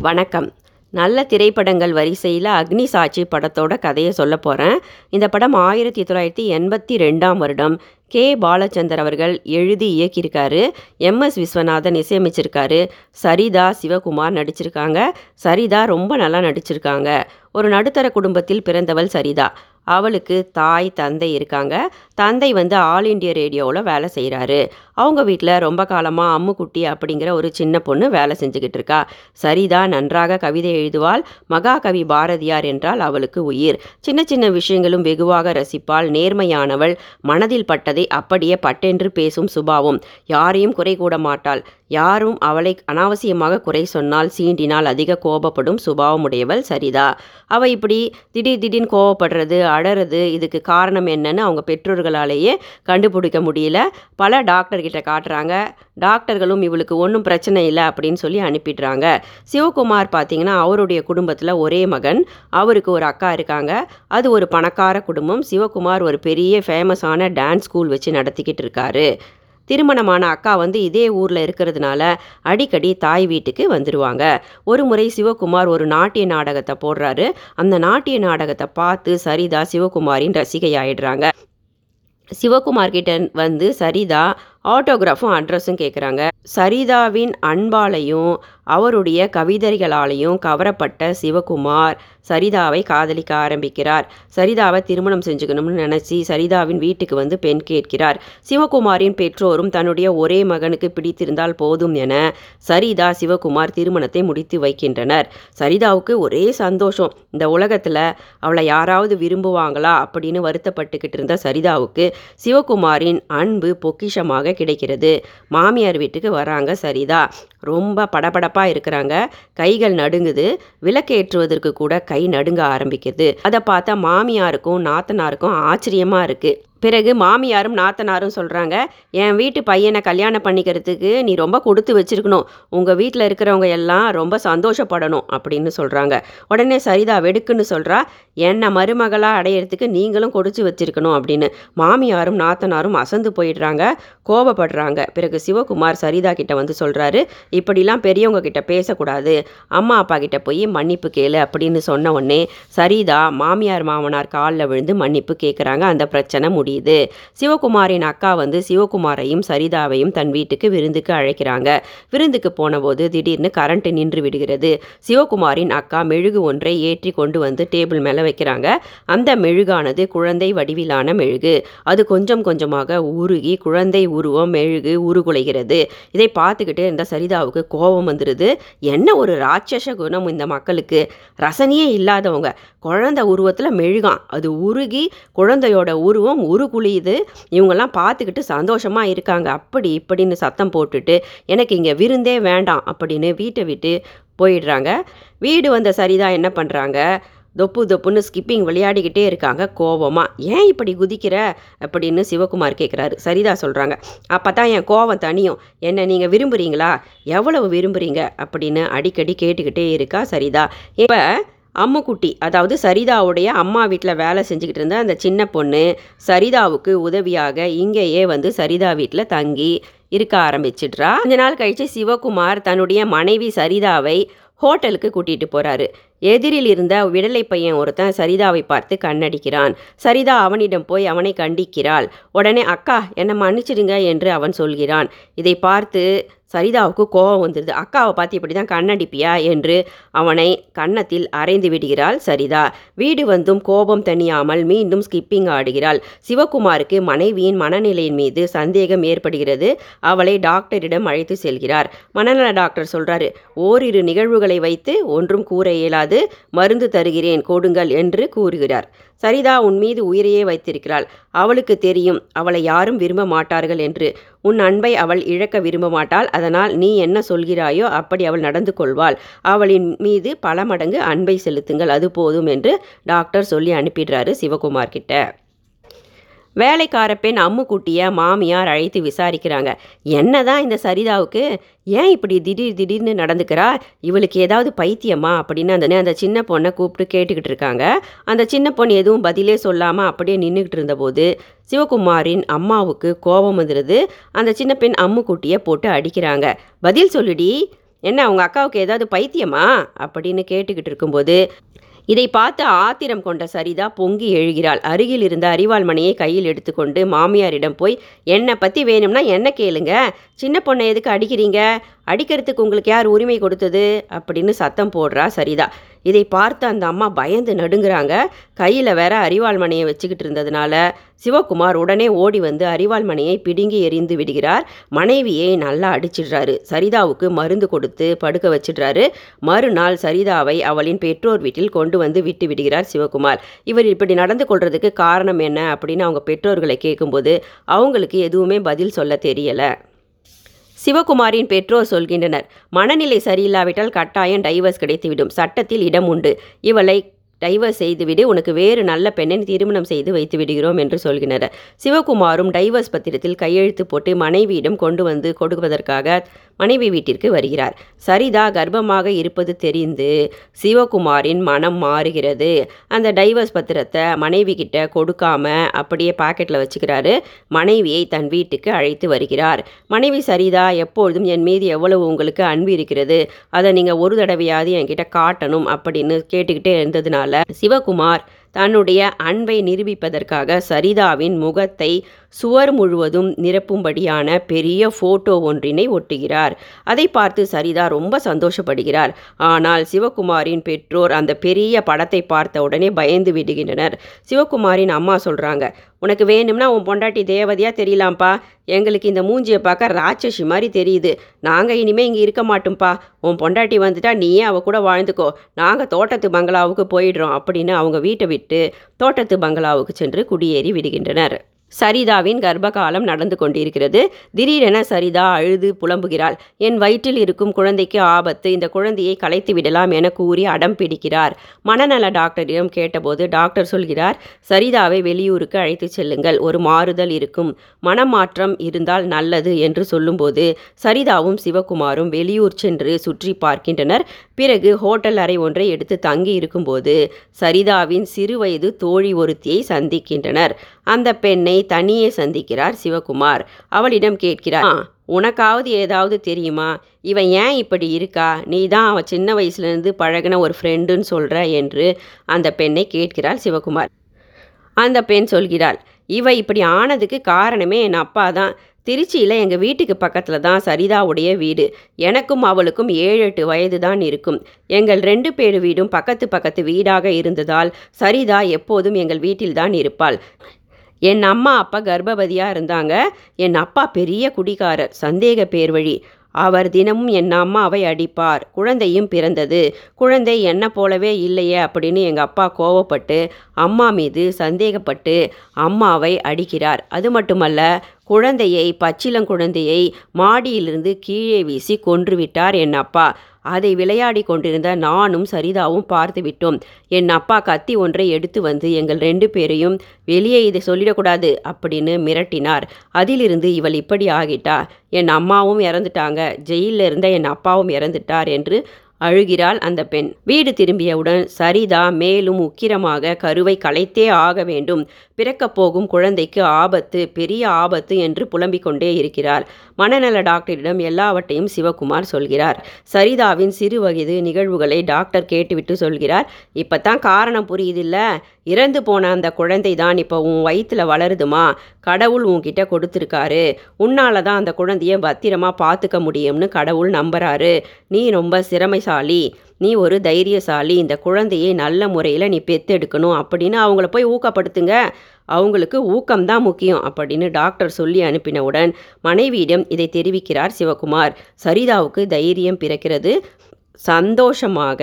வணக்கம். நல்ல திரைப்படங்கள் வரிசையில் அக்னி சாட்சி படத்தோட கதையை சொல்ல போகிறேன் இந்த படம் ஆயிரத்தி தொள்ளாயிரத்தி எண்பத்தி ரெண்டாம் வருடம். கே. பாலச்சந்தர் அவர்கள் எழுதி இயக்கியிருக்காரு. எம்எஸ் விஸ்வநாதன் இசையமைச்சிருக்காரு. சரிதா சிவகுமார் நடிச்சிருக்காங்க. சரிதா ரொம்ப நல்லா நடிச்சிருக்காங்க. ஒரு நடுத்தர குடும்பத்தில் பிறந்தவள் சரிதா. அவளுக்கு தாய் தந்தை இருக்காங்க. தந்தை வந்து ஆல் இண்டியா ரேடியோவில் வேலை செய்கிறாரு அவங்க வீட்டில் ரொம்ப காலமாக அம்முக்குட்டி அப்படிங்கிற ஒரு சின்ன பொண்ணு வேலை செஞ்சுக்கிட்டு இருக்கா. சரிதா நன்றாக கவிதை எழுதுவாள். மகாகவி பாரதியார் என்றால் அவளுக்கு உயிர். சின்ன சின்ன விஷயங்களும் வெகுவாக ரசிப்பாள். நேர்மையானவள். மனதில் பட்டதை அப்படியே பட்டென்று பேசும் சுபாவம். யாரையும் குறை கூட மாட்டாள். யாரும் அவளை அனாவசியமாக குறை சொன்னால் சீண்டினால் அதிக கோபப்படும் சுபாவமுடையவள் சரிதா. அவள் இப்படி திடீர் திடீர்னு கோபப்படுறது அழறது இதுக்கு காரணம் என்னன்னு அவங்க பெற்றோர்கள் பெற்றோர்களாலேயே கண்டுபிடிக்க முடியல. பல டாக்டர்கிட்ட காட்டுறாங்க. டாக்டர்களும் இவளுக்கு ஒன்றும் பிரச்சனை இல்லை அப்படின்னு சொல்லி அனுப்பிடுறாங்க. சிவகுமார் பார்த்தீங்கன்னா அவருடைய குடும்பத்தில் ஒரே மகன். அவருக்கு ஒரு அக்கா இருக்காங்க. அது ஒரு பணக்கார குடும்பம். சிவகுமார் ஒரு பெரிய ஃபேமஸான டான்ஸ் ஸ்கூல் வச்சு நடத்திக்கிட்டு இருக்காரு. திருமணமான அக்கா வந்து இதே ஊரில் இருக்கிறதுனால அடிக்கடி தாய் வீட்டுக்கு வந்துடுவாங்க ஒரு முறை சிவகுமார் ஒரு நாட்டிய நாடகத்தை போடுறாரு. அந்த நாட்டிய நாடகத்தை பார்த்து சரிதா சிவகுமாரின் ரசிகை ஆயிடுறாங்க சிவகுமார்கிட்ட வந்து சரிதா ஆட்டோகிராஃபும் அட்ரஸும் கேட்குறாங்க சரிதாவின் அன்பாலையும் அவருடைய கவிதைகளாலையும் கவரப்பட்ட சிவகுமார் சரிதாவை காதலிக்க ஆரம்பிக்கிறார். சரிதாவை திருமணம் செஞ்சுக்கணும்னு நினச்சி சரிதாவின் வீட்டுக்கு வந்து பெண் கேட்கிறார். சிவகுமாரின் பெற்றோரும் தன்னுடைய ஒரே மகனுக்கு பிடித்திருந்தால் போதும் என சரிதா சிவகுமார் திருமணத்தை முடித்து வைக்கின்றனர். சரிதாவுக்கு ஒரே சந்தோஷம். இந்த உலகத்தில் அவளை யாராவது விரும்புவாங்களா அப்படின்னு வருத்தப்பட்டுக்கிட்டு இருந்த சரிதாவுக்கு சிவகுமாரின் அன்பு பொக்கிஷமாக கிடைக்கிறது. மாமியார் வீட்டுக்கு வராங்க சரிதா. ரொம்ப படபடப்பாக இருக்கிறாங்க. கைகள் நடுங்குது. விளக்கேற்றுவதற்கு கூட கை நடுங்க ஆரம்பிக்குது. அதை பார்த்தா மாமியாருக்கும் நாத்தனாருக்கும் ஆச்சரியமாக இருக்குது பிறகு மாமியாரும் நாத்தனாரும் சொல்கிறாங்க என் வீட்டு பையனை கல்யாணம் பண்ணிக்கிறதுக்கு நீ ரொம்ப கொடுத்து வச்சுருக்கணும். உங்கள் வீட்டில் இருக்கிறவங்க எல்லாம் ரொம்ப சந்தோஷப்படணும் அப்படின்னு சொல்கிறாங்க உடனே சரிதா வெடுக்குன்னு சொல்கிறா என்னை மருமகளாக அடையிறதுக்கு நீங்களும் கொடுத்து வச்சிருக்கணும் அப்படின்னு மாமியாரும் நாத்தனாரும் அசந்து போயிடுறாங்க கோபப்படுறாங்க பிறகு சிவகுமார் சரிதா கிட்ட வந்து சொல்கிறாரு இப்படிலாம் பெரியவங்க கிட்ட பேசக்கூடாது. அம்மா அப்பா கிட்ட போய் மன்னிப்பு கேளு அப்படின்னு சொன்ன உடனே சரிதா மாமியார் மாமனார் காலில் விழுந்து மன்னிப்பு கேட்குறாங்க அந்த பிரச்சனை முடியும் முடியுது. சிவகுமாரின் அக்கா வந்து சிவகுமாரையும் சரிதாவையும் தன் வீட்டுக்கு விருந்துக்கு அழைக்கிறாங்க. விருந்துக்கு போனபோது திடீர்னு கரண்ட் நின்று விடுகிறது. சிவகுமாரின் அக்கா மெழுகு ஒன்றை ஏற்றி கொண்டு வந்து டேபிள் மேலே வைக்கிறாங்க. அந்த மெழுகானது குழந்தை வடிவிலான மெழுகு. அது கொஞ்சம் கொஞ்சமாக உருகி குழந்தை உருவம் மெழுகு உருகுலைகிறது. இதை பார்த்துக்கிட்டே இருந்த சரிதாவுக்கு கோபம் வந்துடுது என்ன ஒரு ராட்சச குணம் இந்த மக்களுக்கு. ரசனையே இல்லாதவங்க. குழந்தை உருவத்தில் மெழுகான் அது உருகி குழந்தையோட உருவம் உருகுழியுது இவங்கெல்லாம் பார்த்துக்கிட்டு சந்தோஷமாக இருக்காங்க. அப்படி இப்படின்னு சத்தம் போட்டுட்டு எனக்கு இங்கே விருந்தே வேண்டாம் அப்படின்னு வீட்டை விட்டு போயிடுறாங்க. வீடு வந்த சரிதான் என்ன பண்ணுறாங்க தொப்பு தொப்புன்னு ஸ்கிப்பிங் விளையாடிக்கிட்டே இருக்காங்க. கோபமாக ஏன் இப்படி குதிக்கிற? அப்படின்னு சிவகுமார் கேட்குறாரு சரிதா சொல்கிறாங்க அப்போ தான் என் கோபம் தனியும் என்ன நீங்கள் விரும்புகிறீங்களா எவ்வளவு விரும்புகிறீங்க அப்படின்னு அடிக்கடி கேட்டுக்கிட்டே இருக்கா சரிதா. இப்போ அம்முக்குட்டி அதாவது சரிதாவுடைய அம்மா வீட்டில் வேலை செஞ்சுக்கிட்டு இருந்த அந்த சின்ன பொண்ணு சரிதாவுக்கு உதவியாக இங்கேயே வந்து சரிதா வீட்டில் தங்கி இருக்க ஆரம்பிச்சிடுறா. கொஞ்ச நாள் கழித்து சிவகுமார் தன்னுடைய மனைவி சரிதாவை ஹோட்டலுக்கு கூட்டிகிட்டு போகிறாரு எதிரில் இருந்த விடலை பையன் ஒருத்தன் சரிதாவை பார்த்து கண்ணடிக்கிறான். சரிதா அவனிடம் போய் அவனை கண்டிக்கிறாள். உடனே அக்கா என்னை மன்னிச்சிடுங்க என்று அவன் சொல்கிறான். இதை பார்த்து சரிதாவுக்கு கோபம் வந்துடுது அக்காவை பார்த்து இப்படி தான் கண்ணடிப்பியா என்று அவனை கன்னத்தில் அரைந்து விடுகிறாள் சரிதா. வீடு வந்தும் கோபம் தணியாமல் மீண்டும் ஸ்கிப்பிங் ஆடுகிறாள். சிவகுமாருக்கு மனைவியின் மனநிலையின் மீது சந்தேகம் ஏற்படுகிறது. அவளை டாக்டரிடம் அழைத்து செல்கிறார். மனநல டாக்டர் சொல்கிறாரு ஓரிரு நிகழ்வுகளை வைத்து ஒன்றும் கூற இயலாது. மருந்து தருகிறேன் கொடுங்கள் என்று கூறுகிறார். சரிதா உன் மீது உயிரையே வைத்திருக்கிறாள். அவளுக்கு தெரியும் அவளை யாரும் விரும்ப மாட்டார்கள் என்று. உன் அன்பை அவள் இழக்க விரும்ப மாட்டாள். அதனால் நீ என்ன சொல்கிறாயோ அப்படி அவள் நடந்து கொள்வாள். அவளின் மீது பல மடங்கு அன்பை செலுத்துங்கள் அது போதும் என்று டாக்டர் சொல்லி அனுப்பிடுறாரு சிவகுமார் கிட்ட. வேலைக்கார பெண் அம்முக்குட்டியை மாமியார் அழைத்து விசாரிக்கிறாங்க. என்ன தான் இந்த சரிதாவுக்கு? ஏன் இப்படி திடீர் திடீர்னு நடந்துக்கிறா? இவளுக்கு ஏதாவது பைத்தியமா? அப்படின்னு அந்த அந்த சின்ன பொண்ணை கூப்பிட்டு கேட்டுக்கிட்டு இருக்காங்க. அந்த சின்ன பொண்ணு எதுவும் பதிலே சொல்லாமல் அப்படியே நின்றுக்கிட்டு இருந்தபோது சிவகுமாரின் அம்மாவுக்கு கோபம் வந்துடுது அந்த சின்ன பெண் அம்முக்குட்டியை போட்டு அடிக்கிறாங்க. பதில் சொல்லுடி. என்ன உங்கள் அக்காவுக்கு ஏதாவது பைத்தியமா? அப்படின்னு கேட்டுக்கிட்டு இருக்கும்போது இதை பார்த்து ஆத்திரம் கொண்ட சரிதா பொங்கி எழுகிறாள். அருகில் இருந்த அரிவாள்மணியை கையில் எடுத்துக்கொண்டு மாமியாரிடம் போய் என்னை பற்றி வேணும்னா என்ன கேளுங்க? சின்ன பொண்ணை எதுக்கு அடிக்கிறீங்க? அடிக்கிறதுக்கு உங்களுக்கு யார் உரிமை கொடுத்தது? அப்படின்னு சத்தம் போடுறா சரிதா. இதை பார்த்து அந்த அம்மா பயந்து நடுங்கிறாங்க. கையில் வேற அரிவாள்மணியை வச்சுக்கிட்டு இருந்ததுனால சிவகுமார் உடனே ஓடி வந்து அரிவாள்மணியை பிடுங்கி எறிந்து விடுகிறார். மனைவியை நல்லா அடிச்சிடுறாரு. சரிதாவுக்கு மருந்து கொடுத்து படுக்க வச்சிடுறாரு. மறுநாள் சரிதாவை அவளின் பெற்றோர் வீட்டில் கொண்டு வந்து விட்டு விடுகிறார் சிவகுமார். இவர் இப்படி நடந்து கொள்றதுக்கு காரணம் என்ன அப்படின்னு அவங்க பெற்றோர்களை கேட்கும்போது அவங்களுக்கு எதுவுமே பதில் சொல்ல தெரியலை. சிவகுமாரின் பெற்றோர் சொல்கின்றனர். மனநிலை சரியில்லாவிட்டால் கட்டாயம் டைவர்ஸ் கிடைத்துவிடும். சட்டத்தில் இடம் உண்டு. இவளை டைவர்ஸ் செய்துவிடு உனக்கு வேறு நல்ல பெண்ணை திருமணம் செய்து வைத்து விடுகிறோம் என்று சொல்கின்றனர் சிவகுமாரும் டைவர்ஸ் பத்திரத்தில் கையெழுத்து போட்டு மனைவியிடம் கொண்டு வந்து கொடுப்பதற்காக மனைவி வீட்டிற்கு வருகிறார். சரிதா கர்ப்பமாக இருப்பது தெரிந்து சிவகுமாரின் மனம் மாறுகிறது. அந்த டைவர்ஸ் பத்திரத்தை மனைவி கிட்ட கொடுக்காம அப்படியே பாக்கெட்டில் வச்சுக்கிறாரு. மனைவியை தன் வீட்டுக்கு அழைத்து வருகிறார். மனைவி சரிதா எப்பொழுதும் என் மீது எவ்வளவு உங்களுக்கு அன்பு இருக்கிறது? அதை நீங்கள் ஒரு தடவையாவது என்கிட்ட காட்டணும் அப்படின்னு கேட்டுக்கிட்டே இருந்ததுனால சிவகுமார் தன்னுடைய அன்பை நிரூபிப்பதற்காக சரிதாவின் முகத்தை சுவர் முழுவதும் நிரப்பும்படியான பெரிய ஃபோட்டோ ஒன்றினை ஒட்டுகிறார். அதை பார்த்து சரிதா ரொம்ப சந்தோஷப்படுகிறார். ஆனால் சிவகுமாரின் பெற்றோர் அந்த பெரிய படத்தை பார்த்த உடனே பயந்து விடுகின்றனர். சிவகுமாரின் அம்மா சொல்கிறாங்க உனக்கு வேணும்னா உன் பொண்டாட்டி தேவதையாக தெரியலாம்ப்பா. எங்களுக்கு இந்த மூஞ்சியை பார்க்க ராட்சசி மாதிரி தெரியுது. நாங்கள் இனிமேல் இங்கே இருக்க மாட்டோம்ப்பா. உன் பொண்டாட்டி வந்துட்டா நீயே அவ கூட வாழ்ந்துக்கோ. நாங்கள் தோட்டத்து பங்களாவுக்கு போயிடுறோம் அப்படின்னு அவங்க வீட்டை விட்டு தோட்டத்து பங்களாவுக்கு சென்று குடியேறி விடுகின்றனர். சரிதாவின் கர்ப்பகாலம் நடந்து கொண்டிருக்கிறது. திடீரென சரிதா அழுது புலம்புகிறாள். என் வயிற்றில் இருக்கும் குழந்தைக்கு ஆபத்து. இந்த குழந்தையை கலைத்து விடலாம் என கூறி அடம் பிடிக்கிறார். மனநல டாக்டரிடம் கேட்டபோது டாக்டர் சொல்கிறார் சரிதாவை வெளியூருக்கு அழைத்து செல்லுங்கள். ஒரு மாறுதல் இருக்கும். மனமாற்றம் இருந்தால் நல்லது என்று சொல்லும்போது சரிதாவும் சிவகுமாரும் வெளியூர் சென்று சுற்றி பார்க்கின்றனர். பிறகு ஹோட்டல் அறை ஒன்றை எடுத்து தங்கி இருக்கும்போது சரிதாவின் சிறுவயது தோழி ஒருத்தியை சந்திக்கின்றனர். அந்த பெண்ணை தனியே சந்திக்கிறார் சிவகுமார். அவளிடம் கேட்கிறார் உனக்காவது ஏதாவது தெரியுமா? இவன் ஏன் இப்படி இருக்கா? நீ தான் அவன் சின்ன வயசுலேருந்து பழகின ஒரு ஃப்ரெண்டுன்னு சொல்கிற என்று அந்த பெண்ணை கேட்கிறார் சிவகுமார். அந்த பெண் சொல்கிறாள் இவ இப்படி ஆனதுக்கு காரணமே என் அப்பா தான். திருச்சியில் எங்கள் வீட்டுக்கு பக்கத்தில் தான் சரிதாவுடைய வீடு. எனக்கும் அவளுக்கும் ஏழு எட்டு வயது தான் இருக்கும். எங்கள் ரெண்டு பேர் வீடும் பக்கத்து பக்கத்து வீடாக இருந்ததால் சரிதா எப்போதும் எங்கள் வீட்டில்தான் இருப்பாள். என் அம்மா அப்பா கர்ப்பவதியாக இருந்தாங்க. என் அப்பா பெரிய குடிகாரர் சந்தேக பேர் வழி. அவர் தினமும் என் அம்மாவை அடிப்பார். குழந்தையும் பிறந்தது. குழந்தை என்ன போலவே இல்லையே அப்படின்னு எங்கள் அப்பா கோவப்பட்டு அம்மா மீது சந்தேகப்பட்டு அம்மாவை அடிக்கிறார். அது மட்டுமல்ல குழந்தையை பச்சிலங்குழந்தையை மாடியிலிருந்து கீழே வீசி கொன்றுவிட்டார் என் அப்பா. அதை விளையாடி கொண்டிருந்த நானும் சரிதாவும் பார்த்து விட்டோம் என் அப்பா கத்தி ஒன்றை எடுத்து வந்து எங்கள் ரெண்டு பேரையும் வெளியே இதை சொல்லிடக்கூடாது அப்படின்னு மிரட்டினார். அதிலிருந்து இவள் இப்படி ஆகிட்டா. என் அம்மாவும் இறந்துட்டாங்க. ஜெயிலில் இருந்த என் அப்பாவும் இறந்துட்டார் என்று அழுகிறாள் அந்த பெண். வீடு திரும்பியவுடன் சரிதா மேலும் உக்கிரமாக கருவை கலைத்தே ஆக வேண்டும். பிறக்கப் போகும் குழந்தைக்கு ஆபத்து பெரிய ஆபத்து என்று புலம்பிக் கொண்டே இருக்கிறார் மனநல டாக்டரிடம் எல்லாவற்றையும் சிவகுமார் சொல்கிறார். சரிதாவின் சிறு வயது நிகழ்வுகளை டாக்டர் கேட்டுவிட்டு சொல்கிறார். இப்பத்தான் காரணம் புரியுதில்ல. இறந்து போன அந்த குழந்தை தான் இப்போ உன் வயிற்றுல வளருதுமா? கடவுள் உன்கிட்ட கொடுத்துருக்காரு. உன்னால தான் அந்த குழந்தைய பத்திரமா பார்த்துக்க முடியும்னு கடவுள் நம்புறாரு. நீ ரொம்ப திறமைசாலி நீ ஒரு தைரியசாலி. இந்த குழந்தையை நல்ல முறையில் நீ பெத்தெடுக்கணும் அப்படின்னு அவங்கள போய் ஊக்கப்படுத்துங்க. அவங்களுக்கு ஊக்கம்தான் முக்கியம் அப்படின்னு டாக்டர் சொல்லி அனுப்பினவுடன் மனைவியிடம் இதை தெரிவிக்கிறார் சிவகுமார். சரிதாவுக்கு தைரியம் பிறக்கிறது. சந்தோஷமாக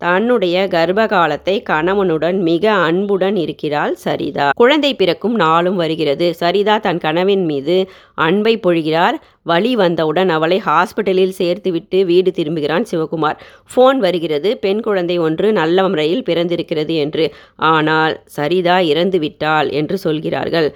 தன்னுடைய கர்ப்ப காலத்தை கணவனுடன் மிக அன்புடன் இருக்கிறாள் சரிதா. குழந்தை பிறக்கும் நாளும் வருகிறது. சரிதா தன் கணவன் மீது அன்பை பொழிகிறார். வழி வந்தவுடன் அவளை ஹாஸ்பிட்டலில் சேர்த்துவிட்டு வீடு திரும்புகிறான் சிவகுமார். ஃபோன் வருகிறது. பெண் குழந்தை ஒன்று நல்ல முறையில் பிறந்திருக்கிறது என்று. ஆனால் சரிதா இறந்து விட்டாள் என்று சொல்கிறார்கள்.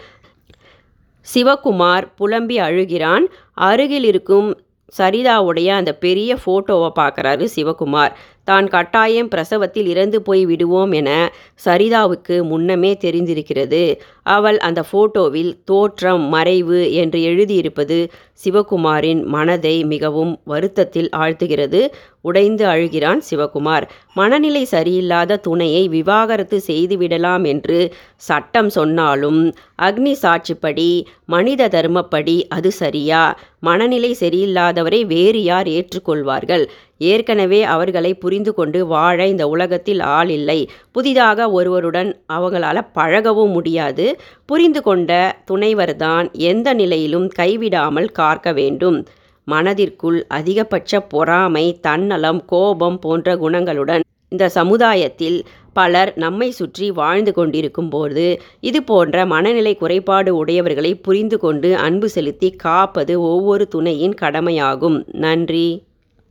சிவகுமார் புலம்பி அழுகிறான். அருகில் இருக்கும் சரிதாவுடைய அந்த பெரிய ஃபோட்டோவை பார்க்குறாரு சிவகுமார். தான் கட்டாயம் பிரசவத்தில் இறந்து போய் விடுவோம் என சரிதாவுக்கு முன்னமே தெரிந்திருக்கிறது. அவள் அந்த போட்டோவில் தோற்றம் மறைவு என்று எழுதியிருப்பது சிவகுமாரின் மனதை மிகவும் வருத்தத்தில் ஆழ்த்துகிறது. உடைந்து அழுகிறான் சிவகுமார். மனநிலை சரியில்லாத துணையை விவாகரத்து செய்துவிடலாம் என்று சட்டம் சொன்னாலும் அக்னி சாட்சிப்படி மனித தர்மப்படி அது சரியா? மனநிலை சரியில்லாதவரை வேறு யார் ஏற்றுக்கொள்வார்கள்? ஏற்கனவே அவர்களை புரிந்து கொண்டு வாழ இந்த உலகத்தில் ஆள் இல்லை. புதிதாக ஒருவருடன் அவங்களால பழகவும் முடியாது. புரிந்து கொண்ட துணைவர்தான் எந்த நிலையிலும் கைவிடாமல் காக்க வேண்டும். மனதிற்குள் அதிகபட்ச பொறாமை தன்னலம் கோபம் போன்ற குணங்களுடன் இந்த சமுதாயத்தில் பலர் நம்மை சுற்றி வாழ்ந்து கொண்டிருக்கும் போது இது போன்ற மனநிலை குறைபாடு உடையவர்களை புரிந்து கொண்டு அன்பு செலுத்தி காப்பது ஒவ்வொரு துணையின் கடமையாகும். நன்றி.